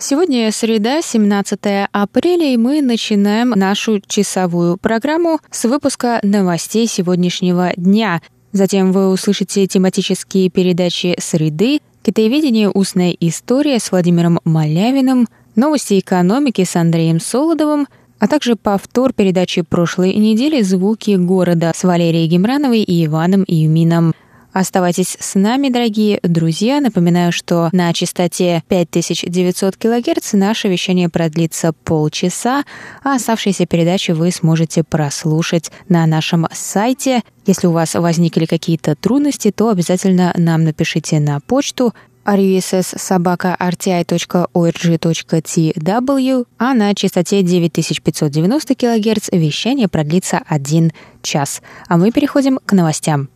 Сегодня среда, 17 апреля, и мы начинаем нашу часовую программу с выпуска новостей сегодняшнего дня. Затем вы услышите тематические передачи «Среды», «Китаеведение. Устная история» с Владимиром Малявиным, новости экономики с Андреем Солодовым, а также повтор передачи прошлой недели «Звуки города» с Валерией Гемрановой и Иваном Юмином. Оставайтесь с нами, дорогие друзья. Напоминаю, что на частоте 5900 кГц наше вещание продлится полчаса, а оставшиеся передачи вы сможете прослушать на нашем сайте. Если у вас возникли какие-то трудности, то обязательно нам напишите на почту russsobaka.rti.org.tw, а на частоте 9590 кГц вещание продлится один час. А мы переходим к новостям.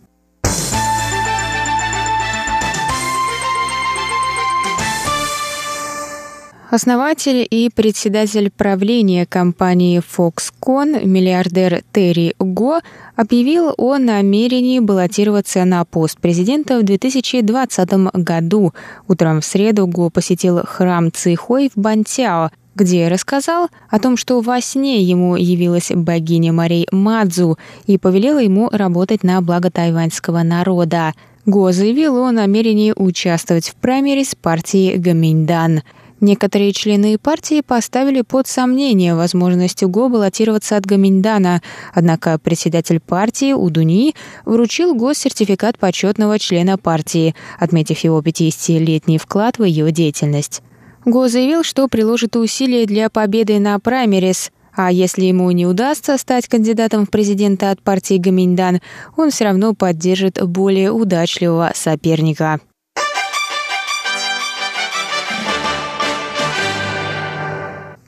Основатель и председатель правления компании Foxconn, миллиардер Терри Го, объявил о намерении баллотироваться на пост президента в 2020 году. Утром в среду Го посетил храм Цихой в Бантяо, где рассказал о том, что во сне ему явилась богиня морей Мадзу и повелела ему работать на благо тайваньского народа. Го заявил о намерении участвовать в праймерис партии Гаминьдан – Некоторые члены партии поставили под сомнение возможность Го баллотироваться от Гаминьдана, однако председатель партии Удуни вручил госсертификат почетного члена партии, отметив его 50-летний вклад в ее деятельность. Го заявил, что приложит усилия для победы на праймерис, а если ему не удастся стать кандидатом в президенты от партии Гаминьдан, он все равно поддержит более удачливого соперника.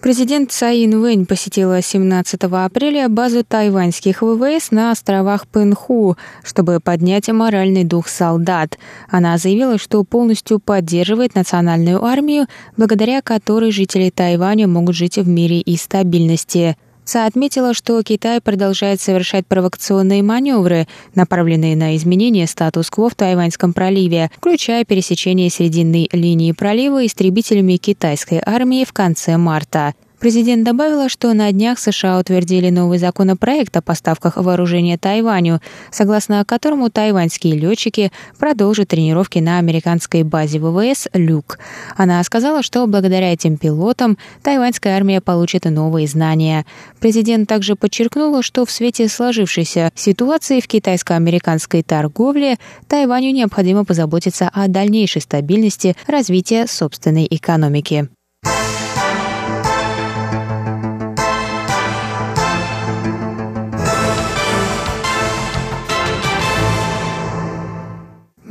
Президент Цай Инвэнь посетила 17 апреля базу тайваньских ВВС на островах Пэнху, чтобы поднять моральный дух солдат. Она заявила, что полностью поддерживает национальную армию, благодаря которой жители Тайваня могут жить в мире и стабильности. ЦА отметила, что Китай продолжает совершать провокационные маневры, направленные на изменение статус-кво в Тайваньском проливе, включая пересечение срединной линии пролива истребителями китайской армии в конце марта. Президент добавила, что на днях США утвердили новый законопроект о поставках вооружения Тайваню, согласно которому тайваньские летчики продолжат тренировки на американской базе ВВС «Люк». Она сказала, что благодаря этим пилотам тайваньская армия получит новые знания. Президент также подчеркнула, что в свете сложившейся ситуации в китайско-американской торговле Тайваню необходимо позаботиться о дальнейшей стабильности развития собственной экономики.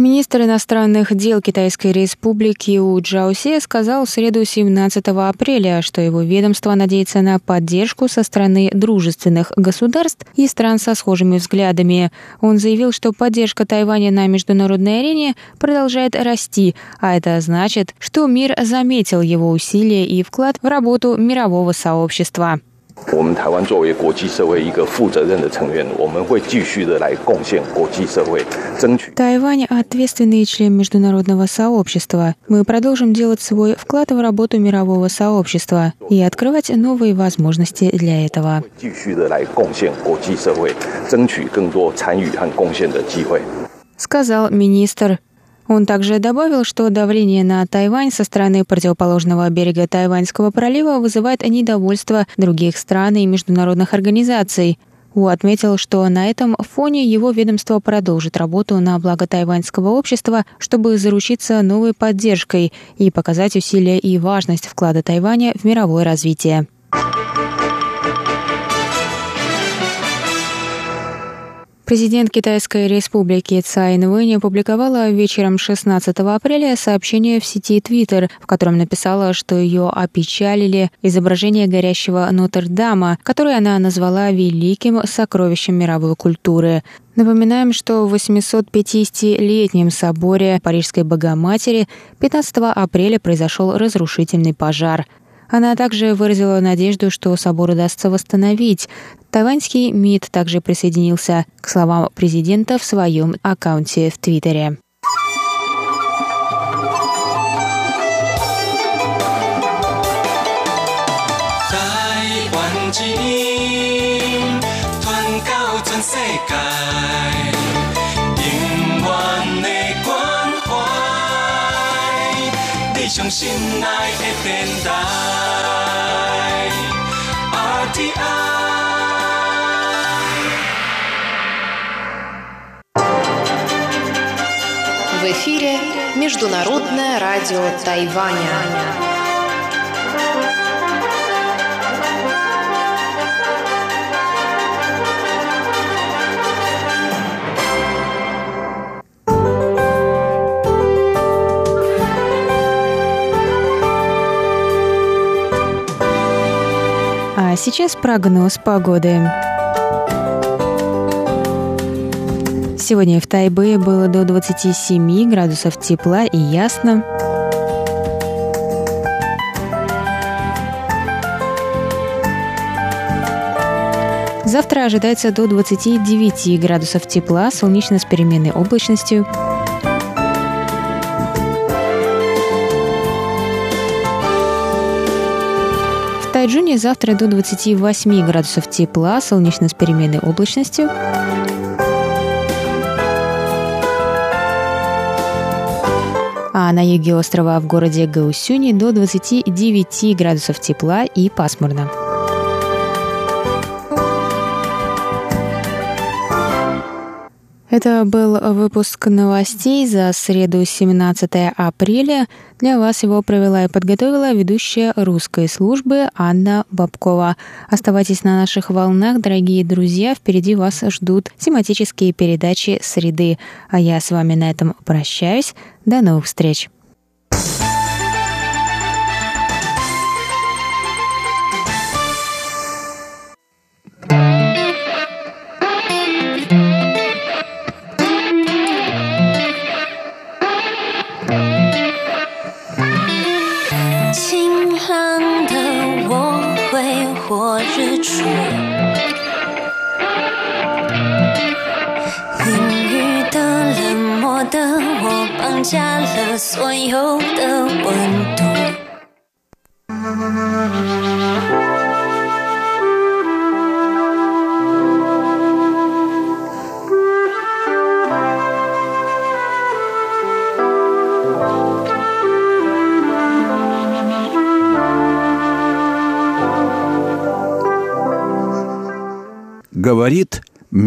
Министр иностранных дел Китайской Республики У Джаусе сказал в среду 17 апреля, что его ведомство надеется на поддержку со стороны дружественных государств и стран со схожими взглядами. Он заявил, что поддержка Тайваня на международной арене продолжает расти, а это значит, что мир заметил его усилия и вклад в работу мирового сообщества. 我们台湾作为国际社会一个负责任的成员，我们会继续的来贡献国际社会，争取。Тайвань – ответственный член международного сообщества. Мы продолжим делать свой вклад в работу мирового сообщества и открывать новые возможности для этого. 继续的来贡献国际社会，争取更多参与和贡献的机会。сказал министр он также добавил, что давление на Тайвань со стороны противоположного берега Тайваньского пролива вызывает недовольство других стран и международных организаций. У отметил, что на этом фоне его ведомство продолжит работу на благо тайваньского общества, чтобы заручиться новой поддержкой и показать усилия и важность вклада Тайваня в мировое развитие. Президент Китайской республики Цай Инвэнь опубликовала вечером 16 апреля сообщение в сети Twitter, в котором написала, что ее опечалили изображение горящего Нотр-Дама, которое она назвала великим сокровищем мировой культуры. Напоминаем, что в 850-летнем соборе Парижской Богоматери 15 апреля произошел разрушительный пожар. Она также выразила надежду, что собор удастся восстановить. Тайваньский МИД также присоединился к словам президента в своем аккаунте в Твиттере. В эфире Международное радио Тайваня. А сейчас прогноз погоды. Сегодня в Тайбе было до 27 градусов тепла и ясно. Завтра ожидается до 29 градусов тепла, солнечно с переменной облачностью. Тайджуне завтра до 28 градусов тепла, солнечно с переменной облачностью. а на юге острова в городе Гаусюни до 29 градусов тепла и пасмурно. Это был выпуск новостей за среду 17 апреля. Для вас его провела и подготовила ведущая русской службы Анна Бабкова. Оставайтесь на наших волнах, дорогие друзья. Впереди вас ждут тематические передачи среды. А я с вами на этом прощаюсь. До новых встреч!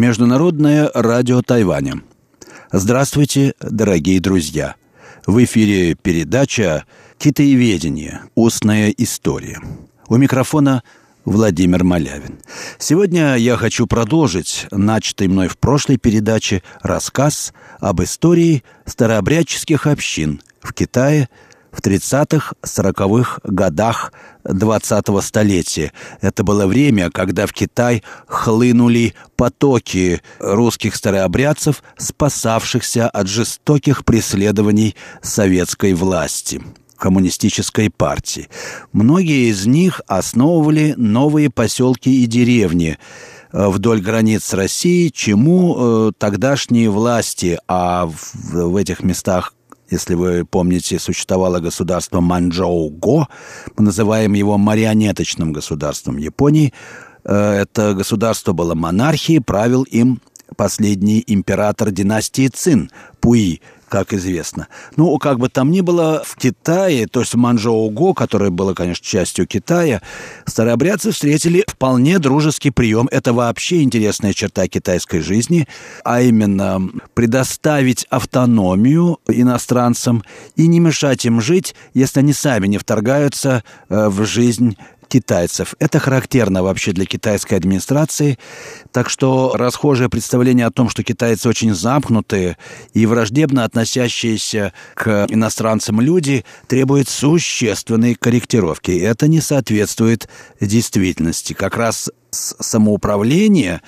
Международное радио Тайваня. Здравствуйте, дорогие друзья! В эфире передача «Китаеведение. Устная история». У микрофона Владимир Малявин. Сегодня я хочу продолжить начатый мной в прошлой передаче рассказ об истории старообрядческих общин в Китае – в 30-40-х годах 20-го столетия. Это было время, когда в Китай хлынули потоки русских старообрядцев, спасавшихся от жестоких преследований советской власти коммунистической партии. Многие из них основывали новые поселки и деревни э, вдоль границ с Россией, чему э, тогдашние власти, а в, в этих местах если вы помните, существовало государство Манчжоу-Го, мы называем его марионеточным государством Японии. Э, это государство было монархией, правил им последний император династии Цин, Пуи, как известно. Ну, как бы там ни было, в Китае, то есть в Манчжоу-Го, которое было, конечно, частью Китая, старообрядцы встретили вполне дружеский прием. Это вообще интересная черта китайской жизни, а именно предоставить автономию иностранцам и не мешать им жить, если они сами не вторгаются э, в жизнь китайцев. Это характерно вообще для китайской администрации. Так что расхожее представление о том, что китайцы очень замкнутые и враждебно относящиеся к иностранцам люди, требует существенной корректировки. Это не соответствует действительности. Как раз самоуправление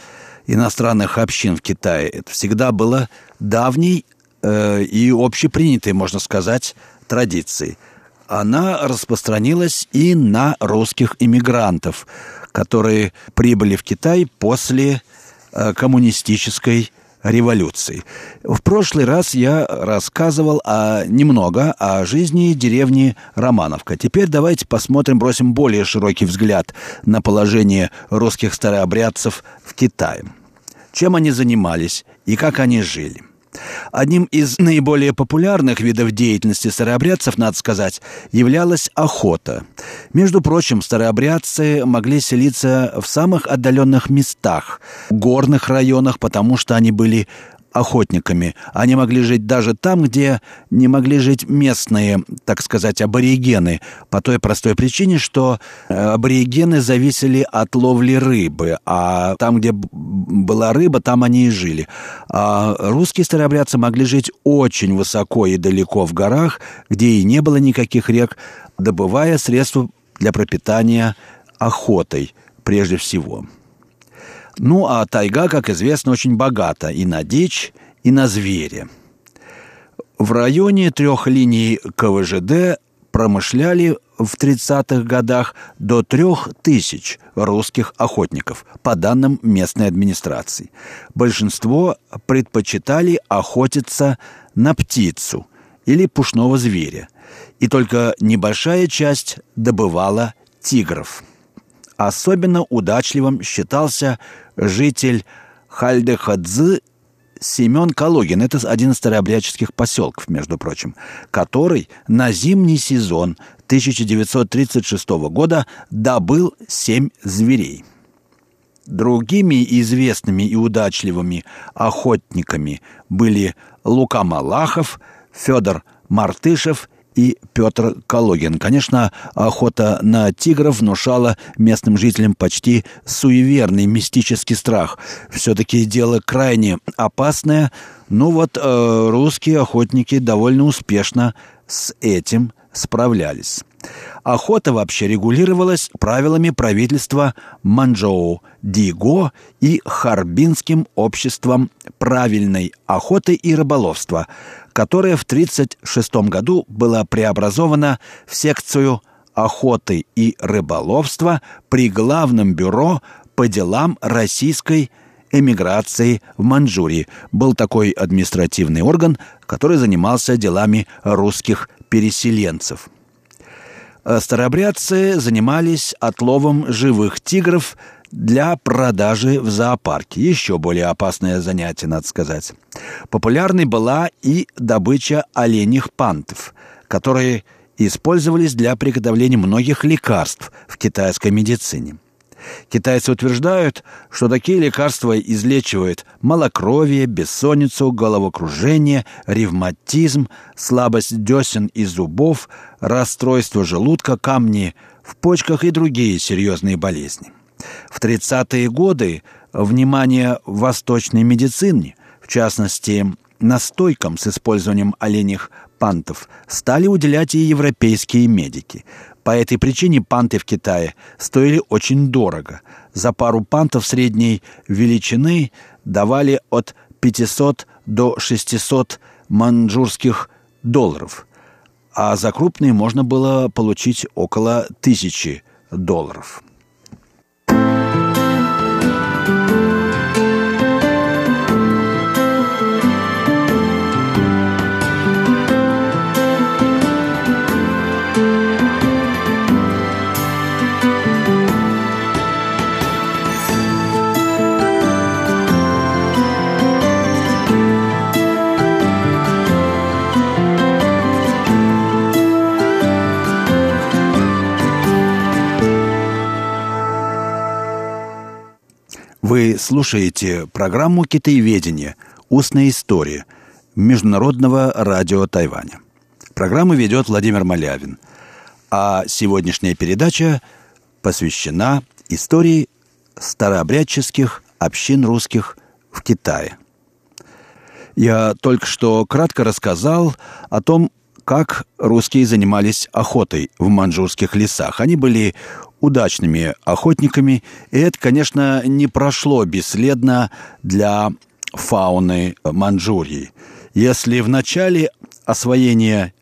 иностранных общин в Китае это всегда было давней э, и общепринятой, можно сказать, традицией она распространилась и на русских иммигрантов, которые прибыли в Китай после э, коммунистической революции. В прошлый раз я рассказывал о, немного о жизни деревни Романовка. Теперь давайте посмотрим, бросим более широкий взгляд на положение русских старообрядцев в Китае. Чем они занимались и как они жили. Одним из наиболее популярных видов деятельности старообрядцев, надо сказать, являлась охота. Между прочим, старообрядцы могли селиться в самых отдаленных местах, горных районах, потому что они были охотниками. Они могли жить даже там, где не могли жить местные, так сказать, аборигены, по той простой причине, что э, аборигены зависели от ловли рыбы, а там, где была рыба, там они и жили. А русские старообрядцы могли жить очень высоко и далеко в горах, где и не было никаких рек, добывая средства для пропитания охотой прежде всего. Ну, а тайга, как известно, очень богата и на дичь, и на зверя. В районе трех линий КВЖД промышляли в 30-х годах до трех тысяч русских охотников, по данным местной администрации. Большинство предпочитали охотиться на птицу или пушного зверя, и только небольшая часть добывала тигров. Особенно удачливым считался житель Хальдехадзы Семен Калугин, это один из старообрядческих поселков, между прочим, который на зимний сезон 1936 года добыл семь зверей. Другими известными и удачливыми охотниками были Лука Малахов, Федор Мартышев и Петр Калогин. Конечно, охота на тигров внушала местным жителям почти суеверный мистический страх. Все-таки дело крайне опасное, но вот э, русские охотники довольно успешно с этим справлялись. Охота вообще регулировалась правилами правительства Манчжоу, Диго и Харбинским обществом правильной охоты и рыболовства, которое в 1936 году было преобразовано в секцию охоты и рыболовства при Главном бюро по делам российской эмиграции в Манчжурии. Был такой административный орган, который занимался делами русских переселенцев. Старобрядцы занимались отловом живых тигров – для продажи в зоопарке. Еще более опасное занятие, надо сказать. Популярной была и добыча оленьих пантов, которые использовались для приготовления многих лекарств в китайской медицине. Китайцы утверждают, что такие лекарства излечивают малокровие, бессонницу, головокружение, ревматизм, слабость десен и зубов, расстройство желудка, камни в почках и другие серьезные болезни. В 30-е годы внимание восточной медицине, в частности, настойкам с использованием оленьих пантов, стали уделять и европейские медики. По этой причине панты в Китае стоили очень дорого. За пару пантов средней величины давали от 500 до 600 манжурских долларов, а за крупные можно было получить около тысячи долларов. Вы слушаете программу «Китаеведение. Устная история» Международного радио Тайваня. Программу ведет Владимир Малявин. А сегодняшняя передача посвящена истории старообрядческих общин русских в Китае. Я только что кратко рассказал о том, как русские занимались охотой в манчжурских лесах. Они были удачными охотниками, и это, конечно, не прошло бесследно для фауны Манчжурии. Если в начале освоения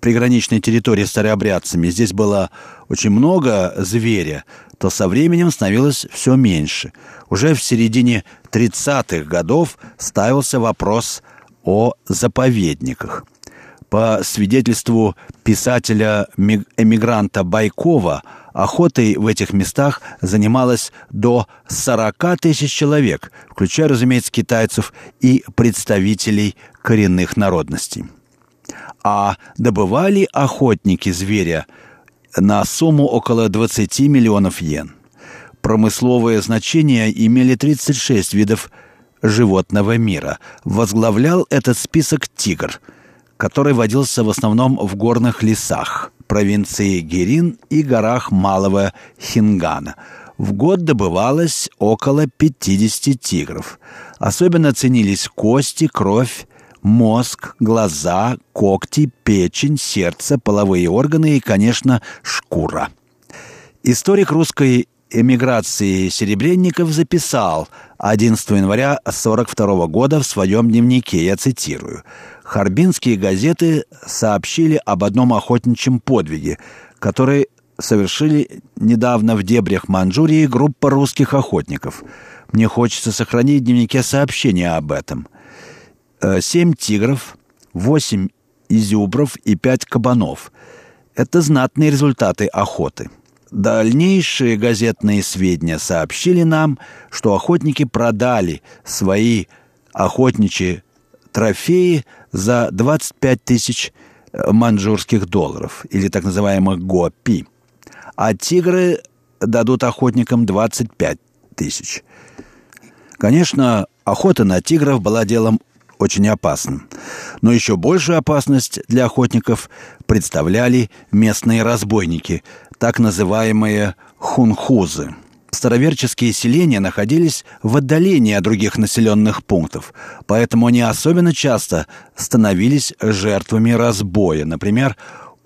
приграничной территории старообрядцами здесь было очень много зверя, то со временем становилось все меньше. Уже в середине 30-х годов ставился вопрос о заповедниках – по свидетельству писателя-эмигранта Байкова, охотой в этих местах занималось до 40 тысяч человек, включая, разумеется, китайцев и представителей коренных народностей. А добывали охотники зверя на сумму около 20 миллионов йен. Промысловое значение имели 36 видов животного мира. Возглавлял этот список тигр – который водился в основном в горных лесах провинции Герин и горах Малого Хингана. В год добывалось около 50 тигров. Особенно ценились кости, кровь, мозг, глаза, когти, печень, сердце, половые органы и, конечно, шкура. Историк русской эмиграции серебренников записал 11 января 1942 года в своем дневнике, я цитирую, Харбинские газеты сообщили об одном охотничьем подвиге, который совершили недавно в дебрях Манчжурии группа русских охотников. Мне хочется сохранить в дневнике сообщения об этом. Э, семь тигров, восемь изюбров и пять кабанов. Это знатные результаты охоты. Дальнейшие газетные сведения сообщили нам, что охотники продали свои охотничьи трофеи за 25 тысяч э, манжурских долларов, или так называемых ГОПИ. А тигры дадут охотникам 25 тысяч. Конечно, охота на тигров была делом очень опасным. Но еще большую опасность для охотников представляли местные разбойники, так называемые хунхузы – Староверческие селения находились в отдалении от других населенных пунктов, поэтому они особенно часто становились жертвами разбоя. Например,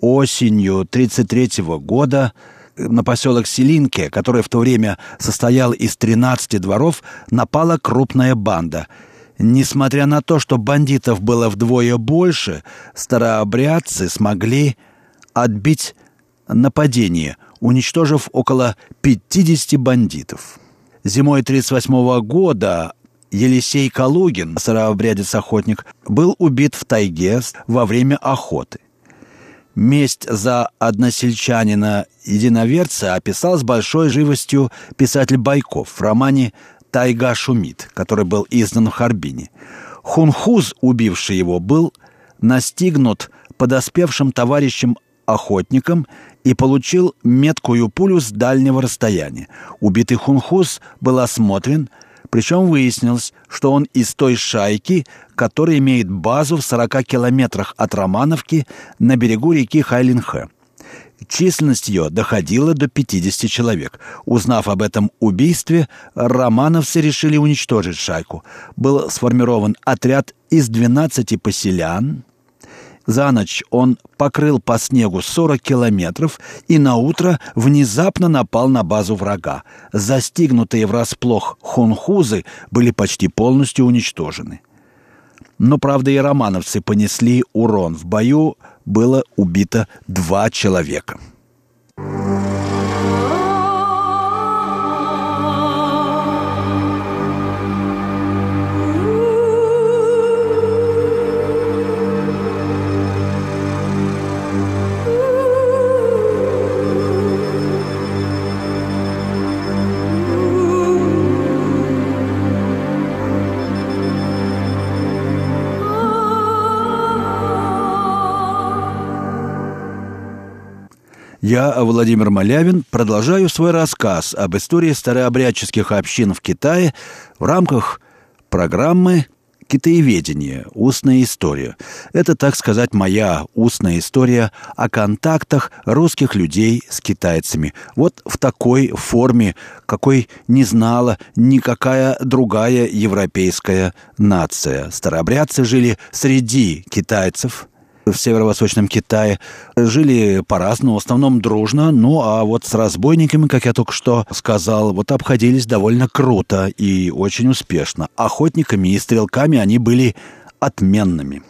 осенью 1933 года на поселок Селинке, который в то время состоял из 13 дворов, напала крупная банда. Несмотря на то, что бандитов было вдвое больше, старообрядцы смогли отбить нападение – уничтожив около 50 бандитов. Зимой 1938 года Елисей Калугин, старообрядец-охотник, был убит в тайге во время охоты. Месть за односельчанина-единоверца описал с большой живостью писатель Байков в романе «Тайга шумит», который был издан в Харбине. Хунхуз, убивший его, был настигнут подоспевшим товарищем охотником и получил меткую пулю с дальнего расстояния. Убитый хунхус был осмотрен, причем выяснилось, что он из той шайки, которая имеет базу в 40 километрах от Романовки на берегу реки Хайлинхэ. Численность ее доходила до 50 человек. Узнав об этом убийстве, романовцы решили уничтожить шайку. Был сформирован отряд из 12 поселян, за ночь он покрыл по снегу 40 километров и на утро внезапно напал на базу врага. Застигнутые врасплох хунхузы были почти полностью уничтожены. Но, правда, и романовцы понесли урон. В бою было убито два человека. Я, Владимир Малявин, продолжаю свой рассказ об истории старообрядческих общин в Китае в рамках программы Китаеведение, устная история. Это, так сказать, моя устная история о контактах русских людей с китайцами. Вот в такой форме, какой не знала никакая другая европейская нация. Старообрядцы жили среди китайцев – в северо-восточном Китае жили по-разному, в основном дружно, ну а вот с разбойниками, как я только что сказал, вот обходились довольно круто и очень успешно. Охотниками и стрелками они были отменными.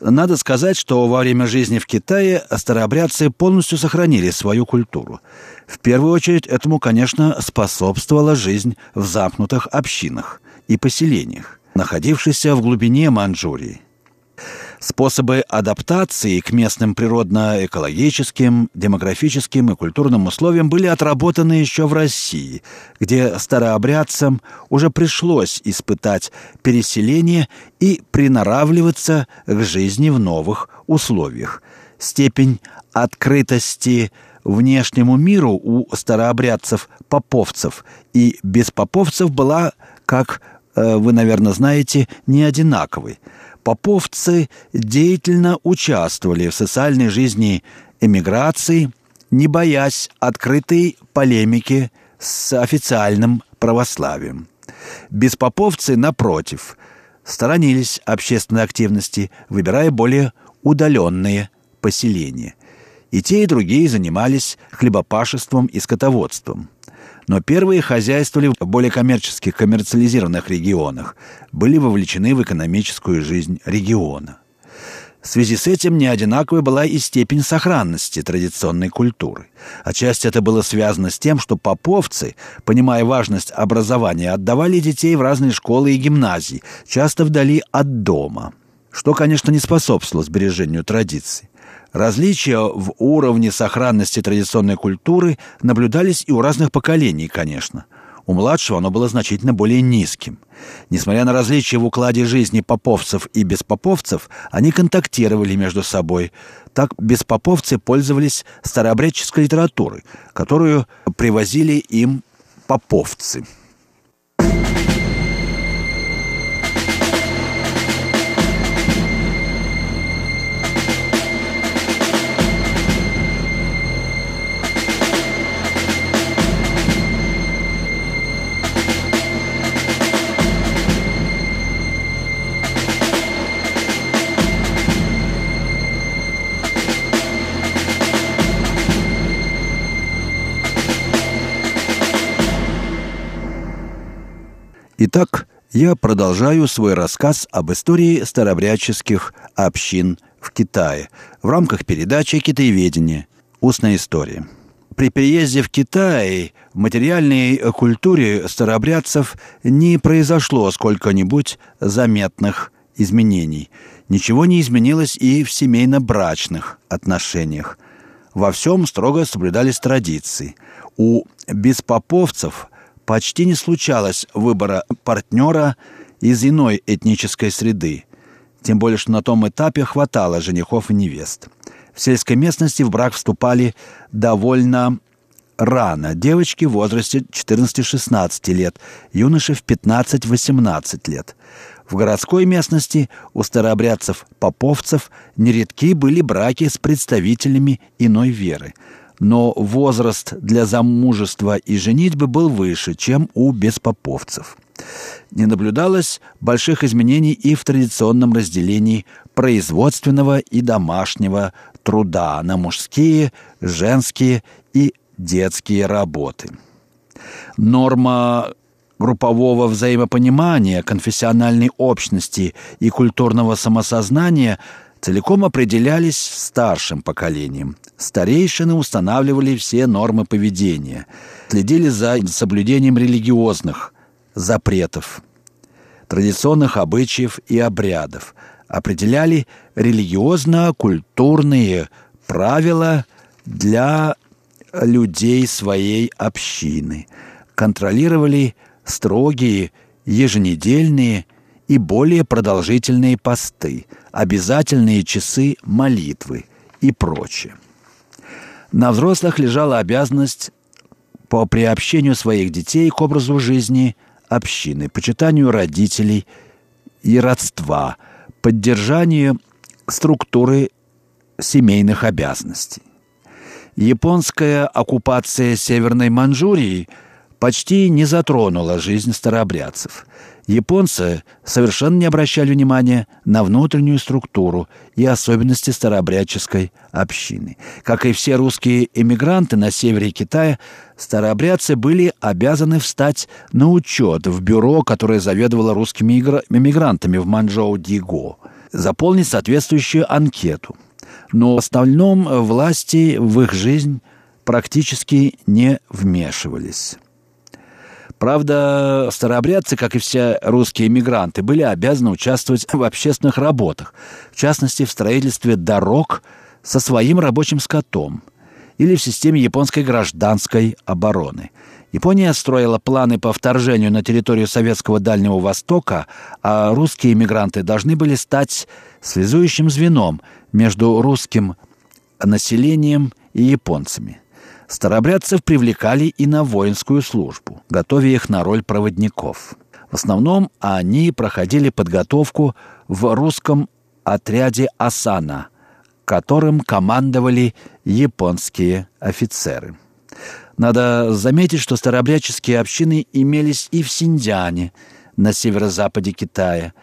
Надо сказать, что во время жизни в Китае старообрядцы полностью сохранили свою культуру. В первую очередь этому, конечно, способствовала жизнь в замкнутых общинах и поселениях, находившихся в глубине Манчжурии. Способы адаптации к местным природно-экологическим, демографическим и культурным условиям были отработаны еще в России, где старообрядцам уже пришлось испытать переселение и приноравливаться к жизни в новых условиях. Степень открытости внешнему миру у старообрядцев-поповцев и беспоповцев была, как э, вы, наверное, знаете, не одинаковой – поповцы деятельно участвовали в социальной жизни эмиграции, не боясь открытой полемики с официальным православием. Беспоповцы, напротив, сторонились общественной активности, выбирая более удаленные поселения. И те, и другие занимались хлебопашеством и скотоводством – но первые хозяйствовали в более коммерческих, коммерциализированных регионах, были вовлечены в экономическую жизнь региона. В связи с этим неодинаковой была и степень сохранности традиционной культуры. Отчасти это было связано с тем, что поповцы, понимая важность образования, отдавали детей в разные школы и гимназии, часто вдали от дома, что, конечно, не способствовало сбережению традиций. Различия в уровне сохранности традиционной культуры наблюдались и у разных поколений, конечно. У младшего оно было значительно более низким. Несмотря на различия в укладе жизни поповцев и беспоповцев, они контактировали между собой. Так беспоповцы пользовались старообрядческой литературой, которую привозили им поповцы. Итак, я продолжаю свой рассказ об истории старобрядческих общин в Китае в рамках передачи «Китаеведение. Устная история». При переезде в Китай в материальной культуре старообрядцев не произошло сколько-нибудь заметных изменений. Ничего не изменилось и в семейно-брачных отношениях. Во всем строго соблюдались традиции. У беспоповцев – почти не случалось выбора партнера из иной этнической среды. Тем более, что на том этапе хватало женихов и невест. В сельской местности в брак вступали довольно рано. Девочки в возрасте 14-16 лет, юноши в 15-18 лет. В городской местности у старообрядцев-поповцев нередки были браки с представителями иной веры – но возраст для замужества и женитьбы был выше, чем у беспоповцев. Не наблюдалось больших изменений и в традиционном разделении производственного и домашнего труда на мужские, женские и детские работы. Норма группового взаимопонимания, конфессиональной общности и культурного самосознания – целиком определялись старшим поколением. Старейшины устанавливали все нормы поведения, следили за соблюдением религиозных запретов, традиционных обычаев и обрядов, определяли религиозно-культурные правила для людей своей общины, контролировали строгие еженедельные и более продолжительные посты, обязательные часы молитвы и прочее. На взрослых лежала обязанность по приобщению своих детей к образу жизни общины, почитанию родителей и родства, поддержанию структуры семейных обязанностей. Японская оккупация Северной Манчжурии почти не затронула жизнь старообрядцев. Японцы совершенно не обращали внимания на внутреннюю структуру и особенности старообрядческой общины. Как и все русские эмигранты на севере Китая, старообрядцы были обязаны встать на учет в бюро, которое заведовало русскими эмигрантами в Манчжоу-Диго, заполнить соответствующую анкету. Но в остальном власти в их жизнь практически не вмешивались. Правда, старообрядцы, как и все русские эмигранты, были обязаны участвовать в общественных работах, в частности, в строительстве дорог со своим рабочим скотом или в системе японской гражданской обороны. Япония строила планы по вторжению на территорию Советского Дальнего Востока, а русские эмигранты должны были стать связующим звеном между русским населением и японцами – Старобрядцев привлекали и на воинскую службу, готовя их на роль проводников. В основном они проходили подготовку в русском отряде «Асана», которым командовали японские офицеры. Надо заметить, что старообрядческие общины имелись и в Синьцзяне, на северо-западе Китая,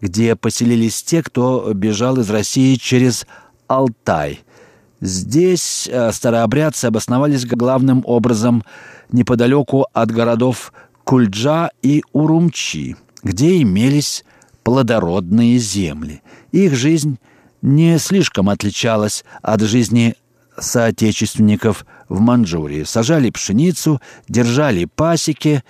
где поселились те, кто бежал из России через Алтай – Здесь э, старообрядцы обосновались главным образом неподалеку от городов Кульджа и Урумчи, где имелись плодородные земли. Их жизнь не слишком отличалась от жизни соотечественников в Манчжурии. Сажали пшеницу, держали пасеки,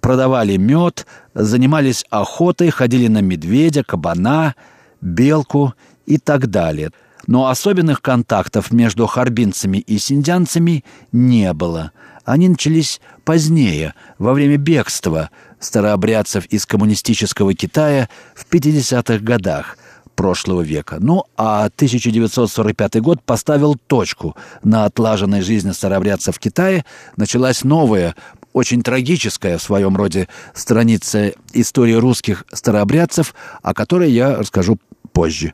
продавали мед, занимались охотой, ходили на медведя, кабана, белку и так далее – но особенных контактов между харбинцами и синдянцами не было. Они начались позднее, во время бегства старообрядцев из коммунистического Китая в 50-х годах прошлого века. Ну, а 1945 год поставил точку на отлаженной жизни старообрядцев в Китае. Началась новая, очень трагическая в своем роде страница истории русских старообрядцев, о которой я расскажу позже.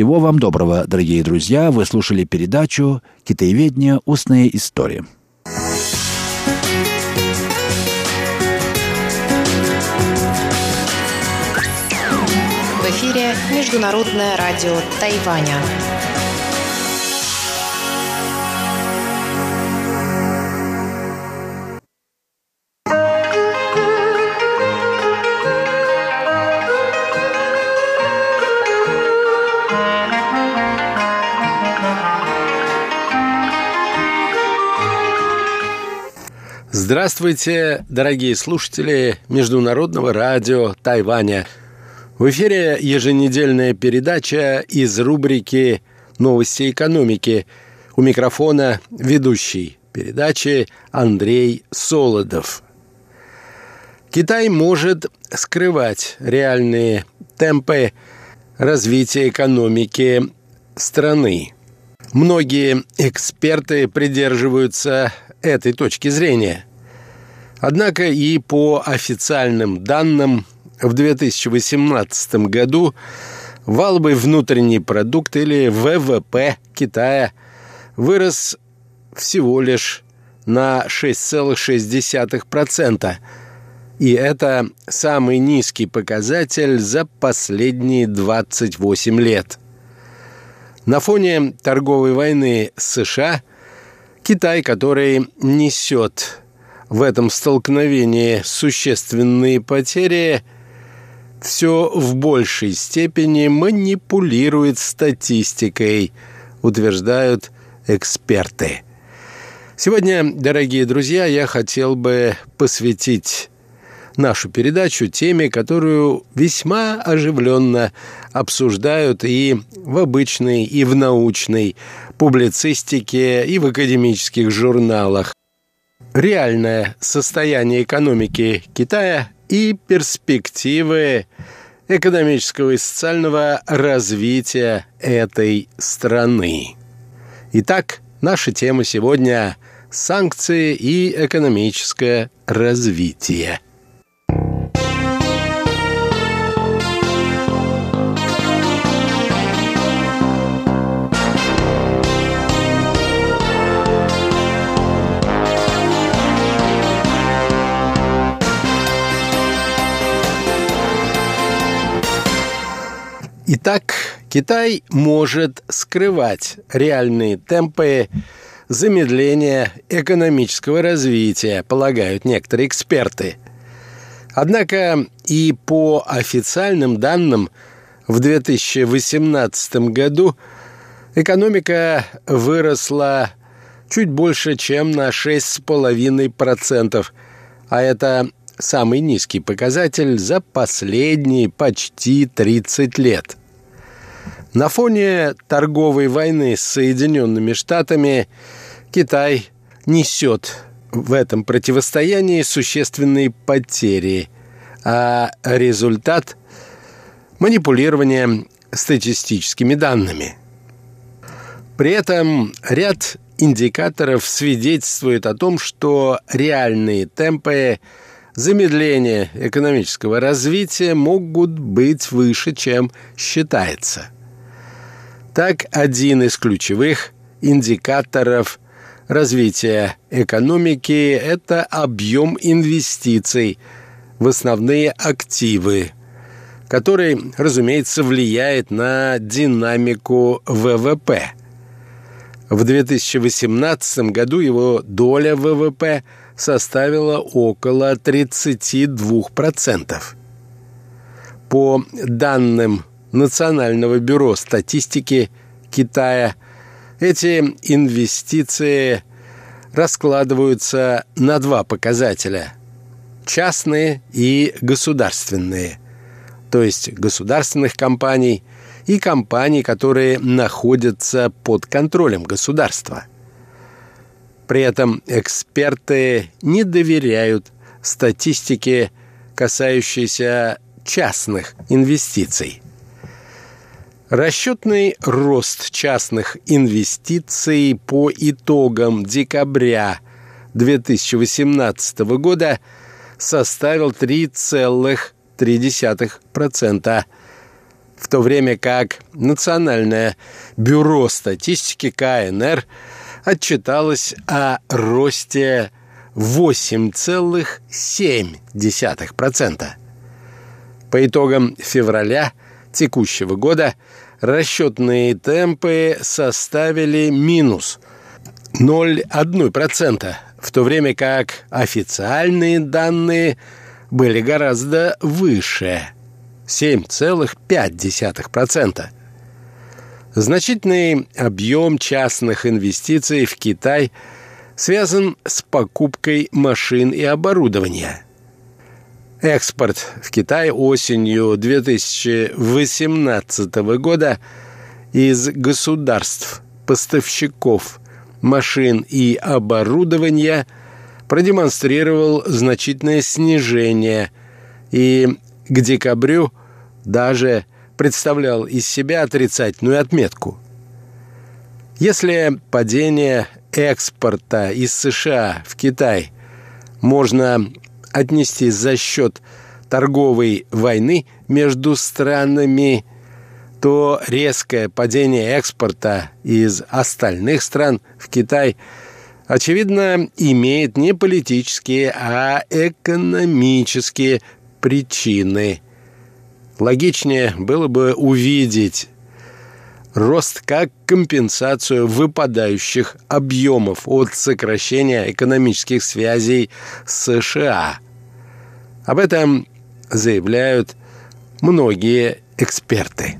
Всего вам доброго, дорогие друзья. Вы слушали передачу «Китаеведение. Устная история». В эфире Международное радио Тайваня. Здравствуйте, дорогие слушатели Международного радио Тайваня. В эфире еженедельная передача из рубрики «Новости экономики». У микрофона ведущий передачи Андрей Солодов. Китай может скрывать реальные темпы развития экономики страны. Многие эксперты придерживаются этой точки зрения – Однако и по официальным данным в 2018 году валовый внутренний продукт или ВВП Китая вырос всего лишь на 6,6%. И это самый низкий показатель за последние 28 лет. На фоне торговой войны США Китай, который несет в этом столкновении существенные потери, все в большей степени манипулирует статистикой, утверждают эксперты. Сегодня, дорогие друзья, я хотел бы посвятить нашу передачу теме, которую весьма оживленно обсуждают и в обычной, и в научной публицистике, и в академических журналах. Реальное состояние экономики Китая и перспективы экономического и социального развития этой страны. Итак, наша тема сегодня – санкции и экономическое развитие – Итак, Китай может скрывать реальные темпы замедления экономического развития, полагают некоторые эксперты. Однако и по официальным данным в 2018 году экономика выросла чуть больше, чем на 6,5%, а это самый низкий показатель за последние почти 30 лет. На фоне торговой войны с Соединенными Штатами Китай несет в этом противостоянии существенные потери, а результат – манипулирование статистическими данными. При этом ряд индикаторов свидетельствует о том, что реальные темпы замедления экономического развития могут быть выше, чем считается – так, один из ключевых индикаторов развития экономики – это объем инвестиций в основные активы, который, разумеется, влияет на динамику ВВП. В 2018 году его доля ВВП составила около 32%. По данным Национального бюро статистики Китая. Эти инвестиции раскладываются на два показателя – частные и государственные, то есть государственных компаний и компаний, которые находятся под контролем государства. При этом эксперты не доверяют статистике, касающейся частных инвестиций – Расчетный рост частных инвестиций по итогам декабря 2018 года составил 3,3%, в то время как Национальное бюро статистики КНР отчиталось о росте 8,7%. По итогам февраля текущего года расчетные темпы составили минус 0,1%, в то время как официальные данные были гораздо выше – 7,5%. Значительный объем частных инвестиций в Китай связан с покупкой машин и оборудования – Экспорт в Китай осенью 2018 года из государств-поставщиков машин и оборудования продемонстрировал значительное снижение и к декабрю даже представлял из себя отрицательную отметку. Если падение экспорта из США в Китай можно отнести за счет торговой войны между странами, то резкое падение экспорта из остальных стран в Китай, очевидно, имеет не политические, а экономические причины. Логичнее было бы увидеть рост как компенсацию выпадающих объемов от сокращения экономических связей с США. Об этом заявляют многие эксперты.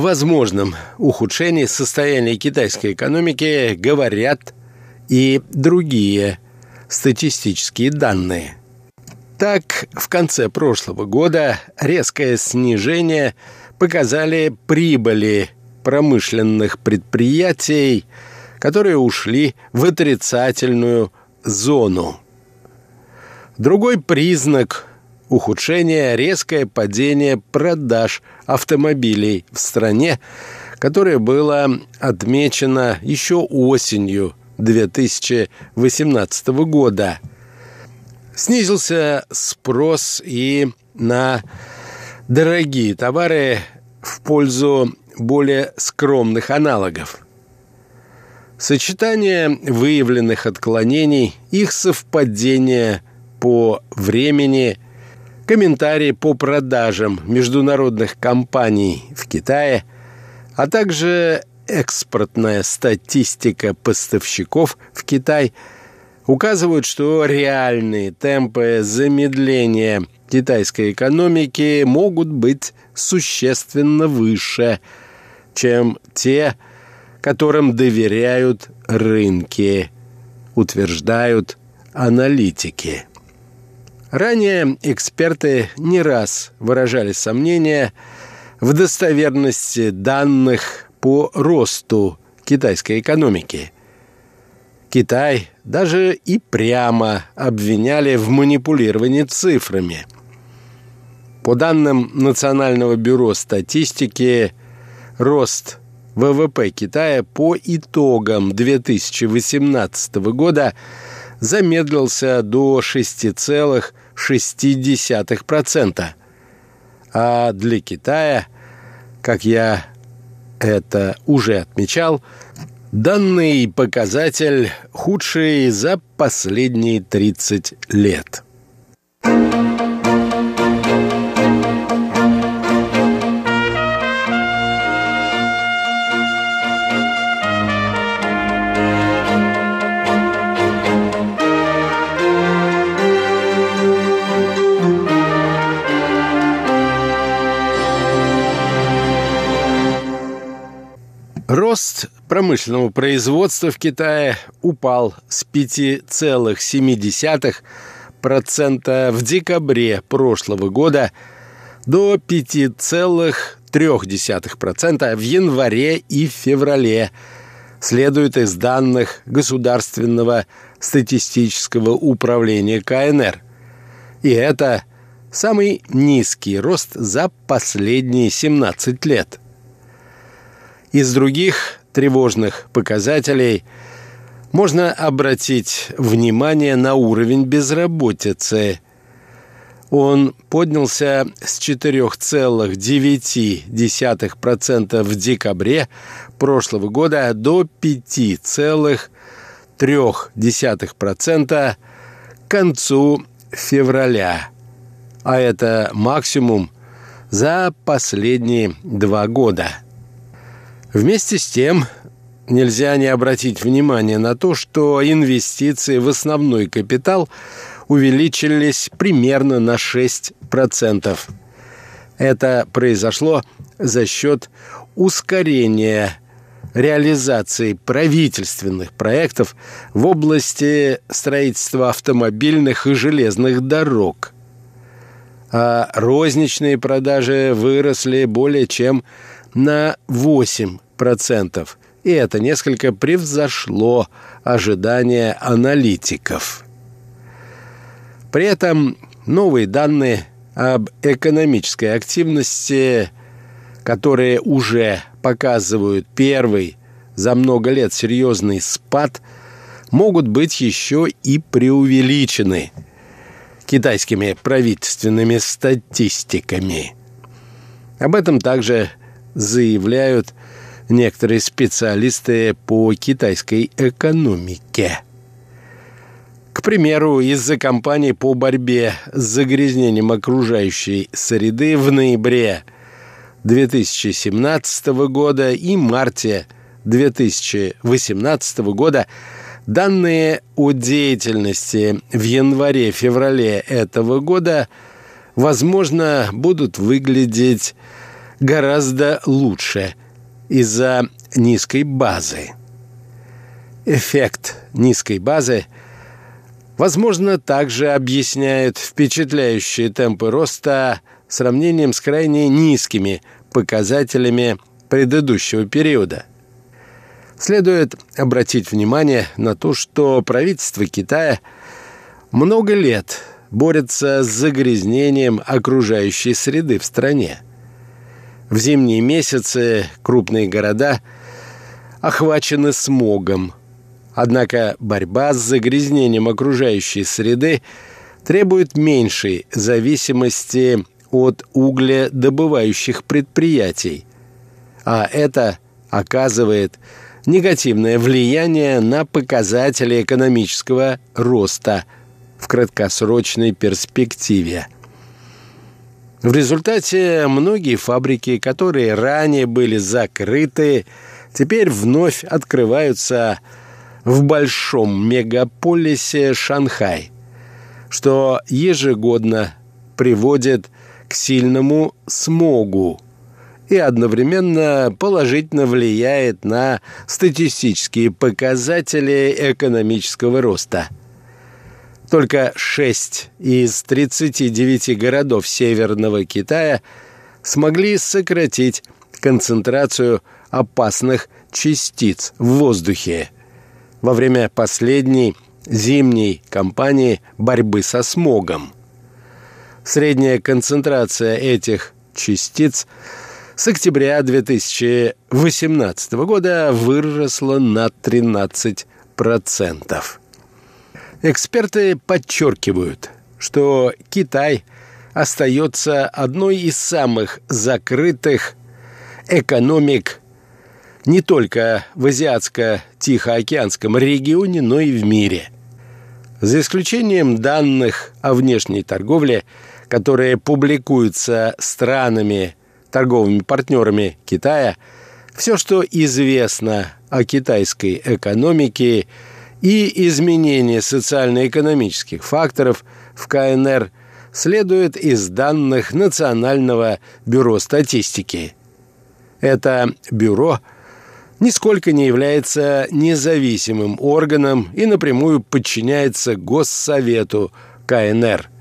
Возможном ухудшении состояния китайской экономики говорят и другие статистические данные. Так, в конце прошлого года резкое снижение показали прибыли промышленных предприятий, которые ушли в отрицательную зону. Другой признак ухудшения – резкое падение продаж автомобилей в стране, которое было отмечено еще осенью 2018 года. Снизился спрос и на дорогие товары в пользу более скромных аналогов. Сочетание выявленных отклонений, их совпадение по времени, комментарии по продажам международных компаний в Китае, а также экспортная статистика поставщиков в Китай указывают, что реальные темпы замедления китайской экономики могут быть существенно выше, чем те, которым доверяют рынки, утверждают аналитики. Ранее эксперты не раз выражали сомнения в достоверности данных по росту китайской экономики. Китай даже и прямо обвиняли в манипулировании цифрами. По данным Национального бюро статистики, рост ВВП Китая по итогам 2018 года замедлился до 6,6%. А для Китая, как я это уже отмечал, данный показатель худший за последние 30 лет. Рост промышленного производства в Китае упал с 5,7% в декабре прошлого года до 5,3% в январе и феврале, следует из данных Государственного статистического управления КНР. И это самый низкий рост за последние 17 лет – из других тревожных показателей можно обратить внимание на уровень безработицы. Он поднялся с 4,9% в декабре прошлого года до 5,3% к концу февраля. А это максимум за последние два года – Вместе с тем, нельзя не обратить внимание на то, что инвестиции в основной капитал увеличились примерно на 6%. Это произошло за счет ускорения реализации правительственных проектов в области строительства автомобильных и железных дорог. А розничные продажи выросли более чем на 8% процентов, и это несколько превзошло ожидания аналитиков. При этом новые данные об экономической активности, которые уже показывают первый за много лет серьезный спад, могут быть еще и преувеличены китайскими правительственными статистиками. Об этом также заявляют некоторые специалисты по китайской экономике. К примеру, из-за кампании по борьбе с загрязнением окружающей среды в ноябре 2017 года и марте 2018 года данные о деятельности в январе-феврале этого года, возможно, будут выглядеть гораздо лучше из-за низкой базы. Эффект низкой базы, возможно, также объясняет впечатляющие темпы роста сравнением с крайне низкими показателями предыдущего периода. Следует обратить внимание на то, что правительство Китая много лет борется с загрязнением окружающей среды в стране. В зимние месяцы крупные города охвачены смогом. Однако борьба с загрязнением окружающей среды требует меньшей зависимости от угледобывающих предприятий, а это оказывает негативное влияние на показатели экономического роста в краткосрочной перспективе. В результате многие фабрики, которые ранее были закрыты, теперь вновь открываются в большом мегаполисе Шанхай, что ежегодно приводит к сильному смогу и одновременно положительно влияет на статистические показатели экономического роста. Только 6 из 39 городов Северного Китая смогли сократить концентрацию опасных частиц в воздухе во время последней зимней кампании борьбы со смогом. Средняя концентрация этих частиц с октября 2018 года выросла на 13%. Эксперты подчеркивают, что Китай остается одной из самых закрытых экономик не только в Азиатско-Тихоокеанском регионе, но и в мире. За исключением данных о внешней торговле – которые публикуются странами, торговыми партнерами Китая, все, что известно о китайской экономике и изменение социально-экономических факторов в КНР следует из данных Национального бюро статистики. Это бюро нисколько не является независимым органом и напрямую подчиняется Госсовету КНР –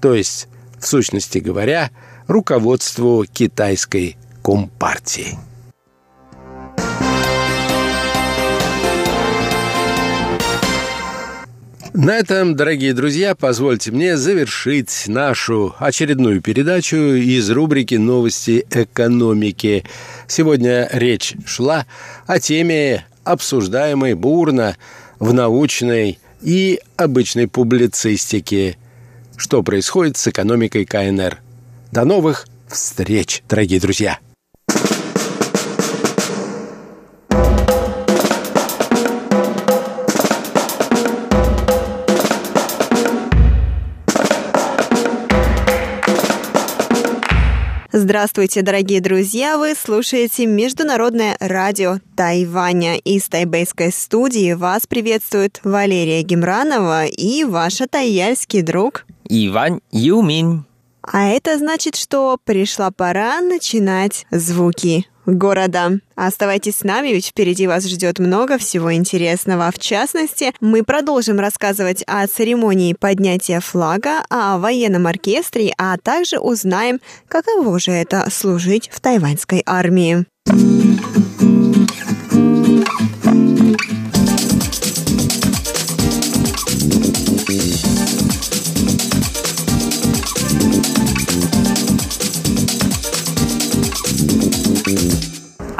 то есть, в сущности говоря, руководству китайской компартии. На этом, дорогие друзья, позвольте мне завершить нашу очередную передачу из рубрики «Новости экономики». Сегодня речь шла о теме, обсуждаемой бурно в научной и обычной публицистике – что происходит с экономикой КНР. До новых встреч, дорогие друзья! Здравствуйте, дорогие друзья! Вы слушаете Международное радио Тайваня. Из тайбейской студии вас приветствует Валерия Гемранова и ваша тайяльский друг Иван Юмин. А это значит, что пришла пора начинать звуки города. Оставайтесь с нами, ведь впереди вас ждет много всего интересного. В частности, мы продолжим рассказывать о церемонии поднятия флага, о военном оркестре, а также узнаем, каково же это служить в тайваньской армии.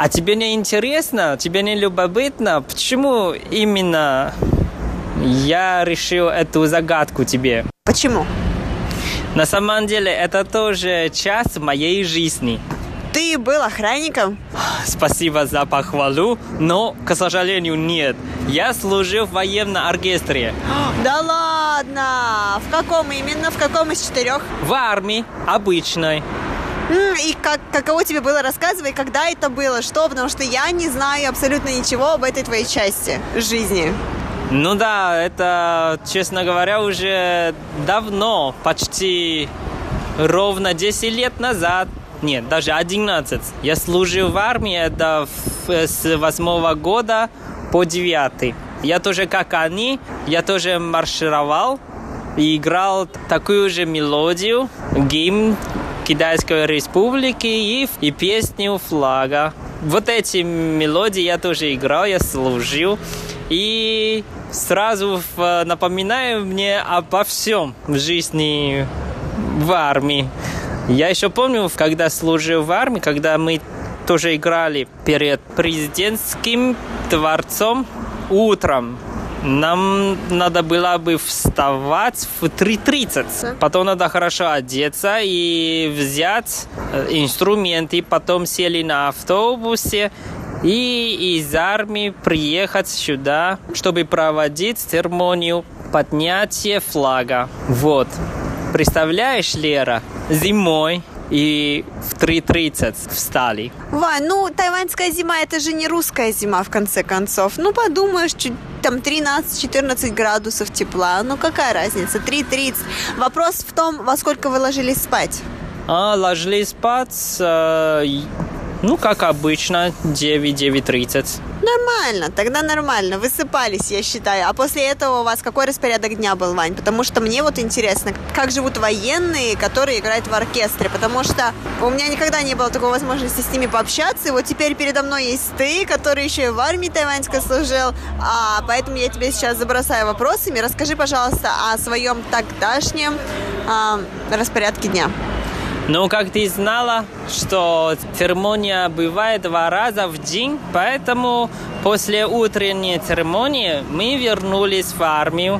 А тебе не интересно, тебе не любопытно, почему именно я решил эту загадку тебе? Почему? На самом деле это тоже часть моей жизни. Ты был охранником? Спасибо за похвалу, но, к сожалению, нет. Я служил в военном оркестре. Да ладно! В каком именно? В каком из четырех? В армии, обычной. И как, каково тебе было рассказывай, когда это было, что, потому что я не знаю абсолютно ничего об этой твоей части жизни. Ну да, это, честно говоря, уже давно, почти ровно 10 лет назад. нет, даже 11. Я служил в армии это с 8 года по 9. Я тоже, как они, я тоже маршировал и играл такую же мелодию, гимн Китайской Республики и, и песню флага. Вот эти мелодии я тоже играл, я служил. И сразу напоминаю мне обо всем в жизни в армии. Я еще помню, когда служил в армии, когда мы тоже играли перед президентским дворцом утром. Нам надо было бы вставать в 3.30. Потом надо хорошо одеться и взять э, инструменты. Потом сели на автобусе и из армии приехать сюда, чтобы проводить церемонию поднятия флага. Вот. Представляешь, Лера, зимой и в 3.30 встали. Вань, ну тайваньская зима это же не русская зима в конце концов. Ну подумаешь, чуть там 13-14 градусов тепла. Ну какая разница? 3.30. Вопрос в том, во сколько вы ложились спать? А, ложились спать, э, ну, как обычно, 9-9.30. Нормально, тогда нормально. Высыпались, я считаю. А после этого у вас какой распорядок дня был, Вань? Потому что мне вот интересно, как живут военные, которые играют в оркестре. Потому что у меня никогда не было такой возможности с ними пообщаться. И вот теперь передо мной есть ты, который еще и в армии тайваньской служил. А, поэтому я тебе сейчас забросаю вопросами. Расскажи, пожалуйста, о своем тогдашнем а, распорядке дня. Ну, как ты знала, что церемония бывает два раза в день, поэтому после утренней церемонии мы вернулись в армию.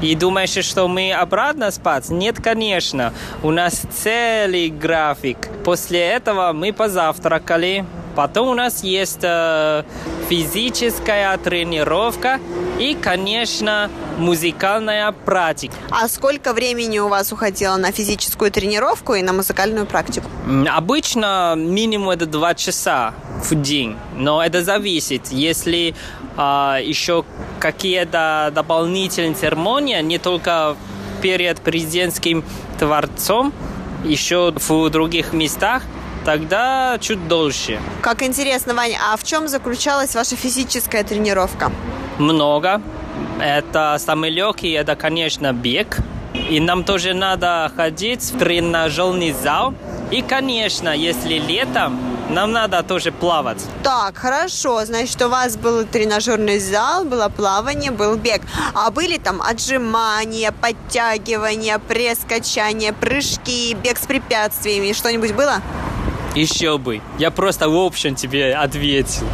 И думаешь, что мы обратно спать? Нет, конечно. У нас целый график. После этого мы позавтракали, Потом у нас есть э, физическая тренировка и, конечно, музыкальная практика. А сколько времени у вас уходило на физическую тренировку и на музыкальную практику? Обычно минимум это два часа в день, но это зависит. Если э, еще какие-то дополнительные церемонии, не только перед президентским дворцом, еще в других местах, тогда чуть дольше. Как интересно, Ваня, а в чем заключалась ваша физическая тренировка? Много. Это самый легкий, это, конечно, бег. И нам тоже надо ходить в тренажерный зал. И, конечно, если летом, нам надо тоже плавать. Так, хорошо. Значит, у вас был тренажерный зал, было плавание, был бег. А были там отжимания, подтягивания, пресс, качания, прыжки, бег с препятствиями? Что-нибудь было? Еще бы. Я просто в общем тебе ответил.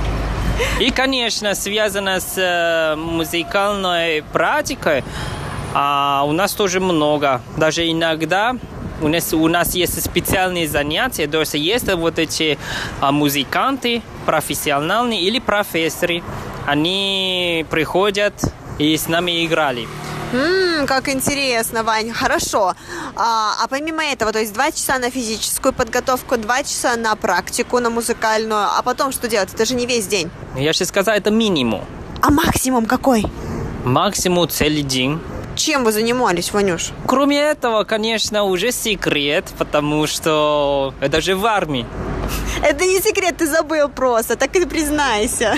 И, конечно, связано с э, музыкальной практикой, а у нас тоже много. Даже иногда у нас, у нас есть специальные занятия, то есть есть вот эти а, музыканты, профессиональные или профессоры. Они приходят и с нами играли. Ммм, как интересно, Вань. Хорошо. А, а помимо этого, то есть два часа на физическую подготовку, два часа на практику, на музыкальную, а потом что делать? Это же не весь день. Я же сказал, это минимум. А максимум какой? Максимум целый день. Чем вы занимались, Ванюш? Кроме этого, конечно, уже секрет, потому что это же в армии. Это не секрет, ты забыл просто, так и признайся.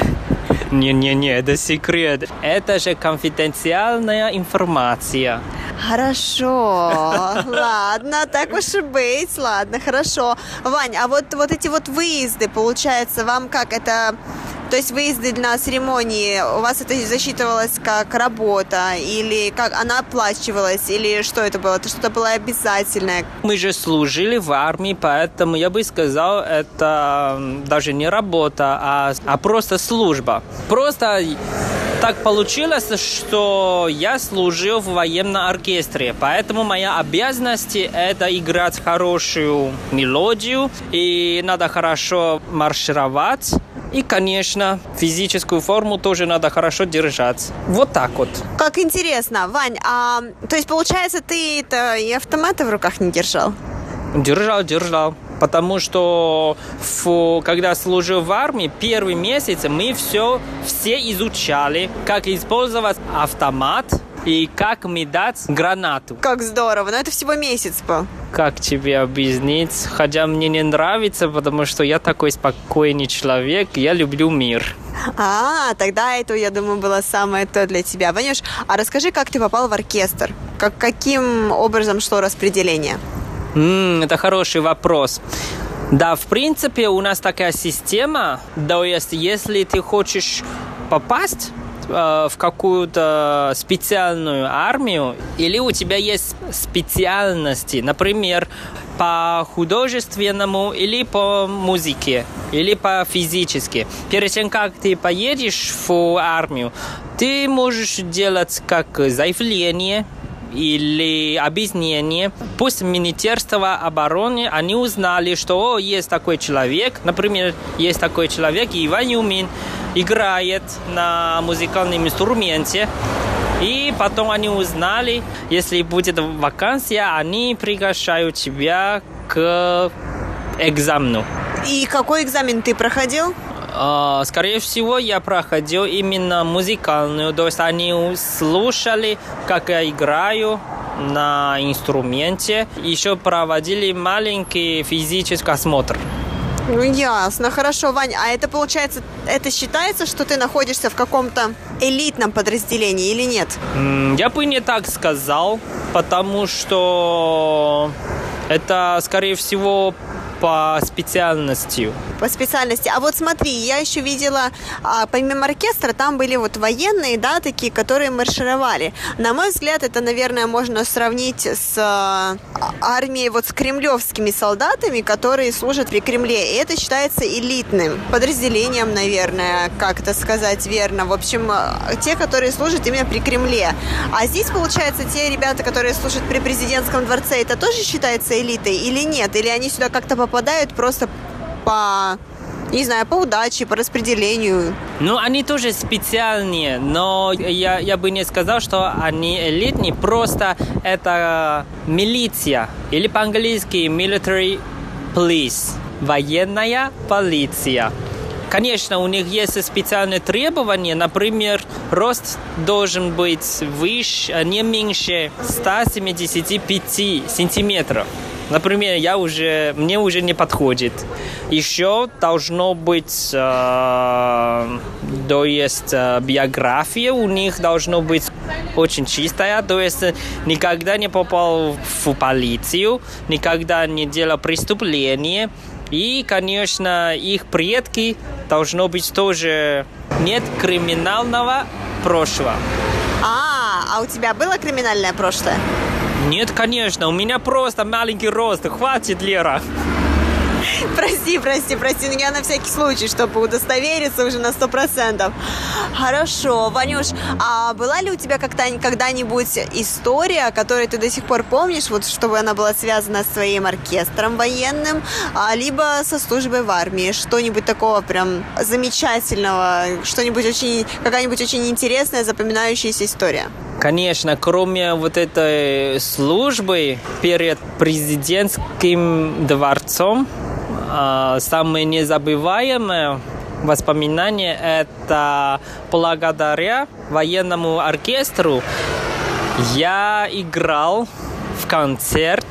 Не-не-не, это секрет. Это же конфиденциальная информация. Хорошо, ладно, так уж и быть, ладно, хорошо. Вань, а вот, вот эти вот выезды, получается, вам как это то есть выезды на церемонии, у вас это засчитывалось как работа, или как она оплачивалась, или что это было? Это что-то было обязательное? Мы же служили в армии, поэтому я бы сказал, это даже не работа, а, а просто служба. Просто так получилось, что я служил в военном оркестре, поэтому моя обязанность это играть хорошую мелодию, и надо хорошо маршировать, и, конечно, физическую форму тоже надо хорошо держать. Вот так вот. Как интересно. Вань, а то есть, получается, ты это и автоматы в руках не держал? Держал, держал. Потому что в, когда служил в армии, первый месяц мы все, все изучали, как использовать автомат, и как мне дать гранату. Как здорово, но это всего месяц был. Как тебе объяснить? Хотя мне не нравится, потому что я такой спокойный человек, я люблю мир. А, тогда это, я думаю, было самое то для тебя. Ванюш, а расскажи, как ты попал в оркестр? Как, каким образом шло распределение? М, это хороший вопрос. Да, в принципе, у нас такая система, то есть, если ты хочешь попасть в какую-то специальную армию, или у тебя есть специальности, например, по художественному или по музыке, или по физически. Перед тем, как ты поедешь в армию, ты можешь делать как заявление, или объяснение. Пусть Министерство обороны, они узнали, что о, есть такой человек, например, есть такой человек, Иван Юмин, играет на музыкальном инструменте, и потом они узнали, если будет вакансия, они приглашают тебя к экзамену. И какой экзамен ты проходил? А, Скорее всего, я проходил именно музыкальную, то есть они слушали, как я играю на инструменте, еще проводили маленький физический осмотр. Ну, ясно, хорошо, Вань. А это получается, это считается, что ты находишься в каком-то элитном подразделении или нет? Я бы не так сказал, потому что это, скорее всего, по специальности. По специальности. А вот смотри, я еще видела, а, помимо оркестра, там были вот военные, да, такие, которые маршировали. На мой взгляд, это, наверное, можно сравнить с а, армией, вот с кремлевскими солдатами, которые служат при Кремле. И это считается элитным подразделением, наверное, как это сказать верно. В общем, а, те, которые служат именно при Кремле. А здесь, получается, те ребята, которые служат при президентском дворце, это тоже считается элитой или нет? Или они сюда как-то попадают просто по не знаю, по удаче, по распределению. Ну, они тоже специальные, но я, я бы не сказал, что они элитные, просто это милиция, или по-английски military police, военная полиция. Конечно, у них есть специальные требования, например, рост должен быть выше, не меньше 175 сантиметров. Например, я уже, мне уже не подходит. Еще должно быть, э, то есть э, биография у них должно быть очень чистая, то есть никогда не попал в полицию, никогда не делал преступления. И, конечно, их предки должно быть тоже нет криминального прошлого. А, а у тебя было криминальное прошлое? Нет, конечно, у меня просто маленький рост, хватит, Лера. Прости, прости, прости, но я на всякий случай, чтобы удостовериться уже на сто процентов. Хорошо, Ванюш, а была ли у тебя когда-нибудь история, которую ты до сих пор помнишь, вот чтобы она была связана с своим оркестром военным, а, либо со службой в армии? Что-нибудь такого прям замечательного, что-нибудь очень, какая-нибудь очень интересная, запоминающаяся история? Конечно, кроме вот этой службы перед президентским дворцом, а, самое незабываемое воспоминание это благодаря военному оркестру я играл в концерт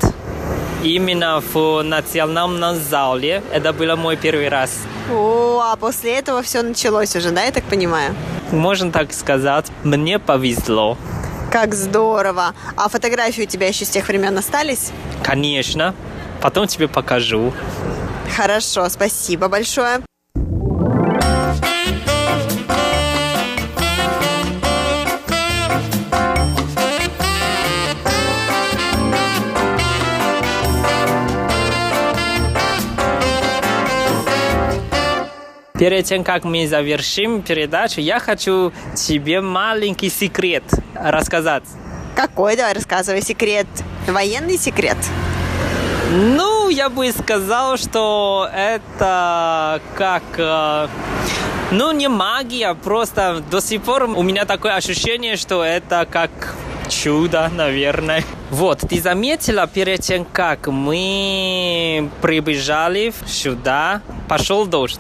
именно в национальном зале. Это был мой первый раз. О, а после этого все началось уже, да, я так понимаю? Можно так сказать, мне повезло. Как здорово! А фотографии у тебя еще с тех времен остались? Конечно. Потом тебе покажу. Хорошо, спасибо большое. Перед тем, как мы завершим передачу, я хочу тебе маленький секрет рассказать. Какой? Давай рассказывай секрет. Военный секрет. Ну, я бы сказал, что это как... э, Ну, не магия, просто до сих пор у меня такое ощущение, что это как чудо, наверное. Вот, ты заметила перед тем, как мы прибежали сюда, пошел дождь.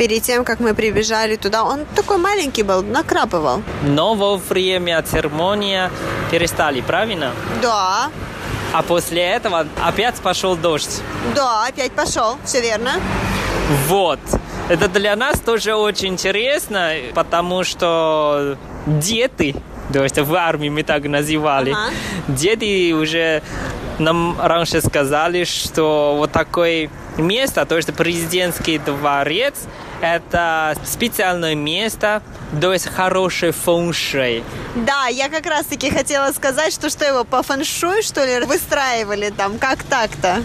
Перед тем, как мы прибежали туда, он такой маленький был, накрапывал. Но во время церемонии перестали, правильно? Да, А после этого опять пошел дождь. да, опять пошел, все верно. Вот. Это для нас тоже очень интересно, потому что дети, то есть в армии мы так называли, Ага. дети уже нам раньше сказали, что вот такое место, то есть президентский дворец, это специальное место, то есть хороший фэншуй. Да, я как раз-таки хотела сказать, что что его по фэншуй, что ли, выстраивали там, как так-то?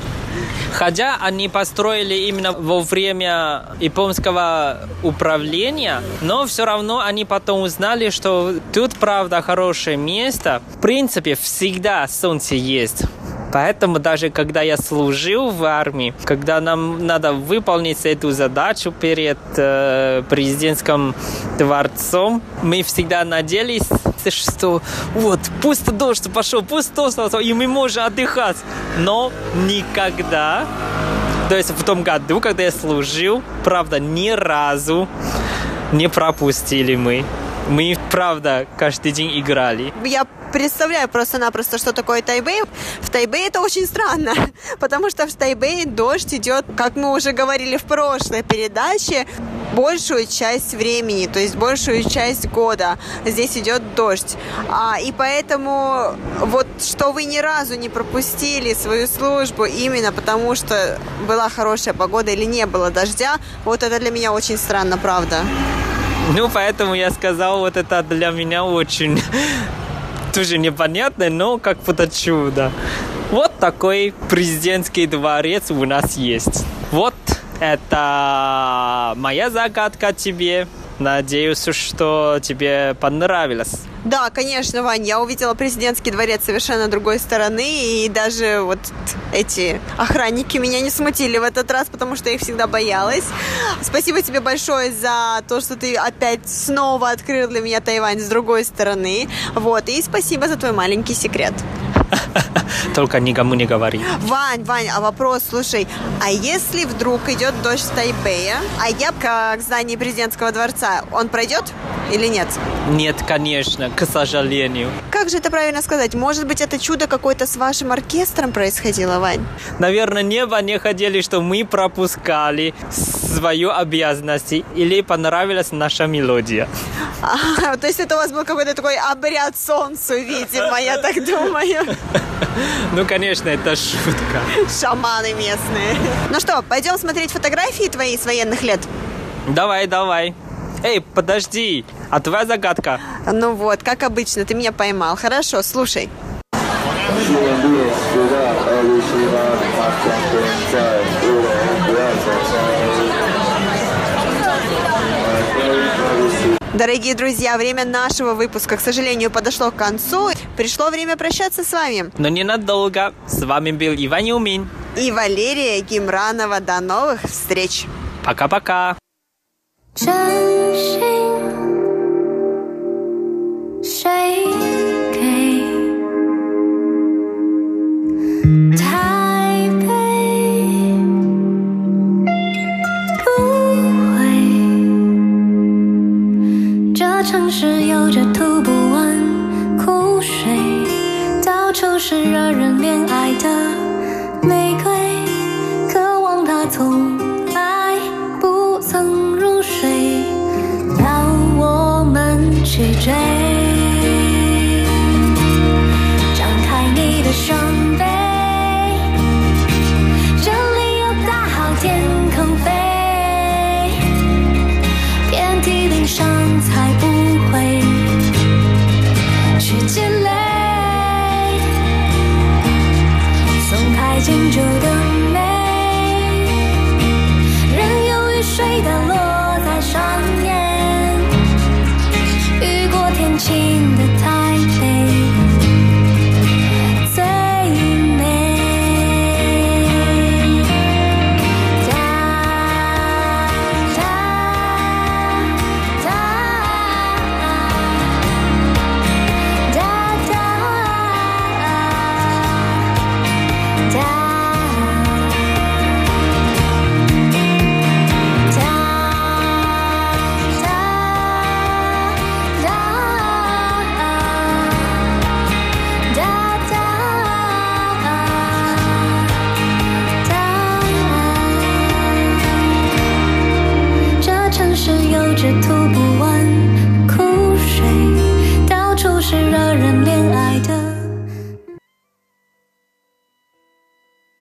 Хотя они построили именно во время японского управления, но все равно они потом узнали, что тут, правда, хорошее место. В принципе, всегда солнце есть. Поэтому даже когда я служил в армии, когда нам надо выполнить эту задачу перед э, президентским дворцом, мы всегда надеялись, что вот пусть дождь пошел, пусть дождь и мы можем отдыхать. Но никогда, то есть в том году, когда я служил, правда, ни разу не пропустили мы. Мы, правда, каждый день играли. Я представляю просто-напросто, что такое Тайбэй. В Тайбэе это очень странно, потому что в Тайбэе дождь идет, как мы уже говорили в прошлой передаче, большую часть времени, то есть большую часть года здесь идет дождь. А, и поэтому вот что вы ни разу не пропустили свою службу именно потому, что была хорошая погода или не было дождя, вот это для меня очень странно, правда. Ну, поэтому я сказал, вот это для меня очень тоже непонятно, но как будто чудо. Вот такой президентский дворец у нас есть. Вот это моя загадка тебе. Надеюсь, что тебе понравилось. Да, конечно, Вань, я увидела президентский дворец совершенно другой стороны, и даже вот эти охранники меня не смутили в этот раз, потому что я их всегда боялась. Спасибо тебе большое за то, что ты опять снова открыл для меня Тайвань с другой стороны. Вот, и спасибо за твой маленький секрет. Только никому не говори. Вань, Вань, а вопрос, слушай, а если вдруг идет дождь в Тайбэе, а я к зданию президентского дворца, он пройдет или нет? Нет, конечно, к сожалению. Как же это правильно сказать? Может быть, это чудо какое-то с вашим оркестром происходило, Вань? Наверное, небо не хотели, что мы пропускали свою обязанность или понравилась наша мелодия. А, то есть это у вас был какой-то такой обряд солнцу, видимо, я так думаю. Ну, конечно, это шутка. Шаманы местные. Ну что, пойдем смотреть фотографии твои с военных лет? Давай, давай. Эй, подожди, а твоя загадка? Ну вот, как обычно, ты меня поймал. Хорошо, слушай. Дорогие друзья, время нашего выпуска, к сожалению, подошло к концу. Пришло время прощаться с вами. Но ненадолго. С вами был Иван Юмин. И Валерия Гимранова. До новых встреч. Пока-пока. 真心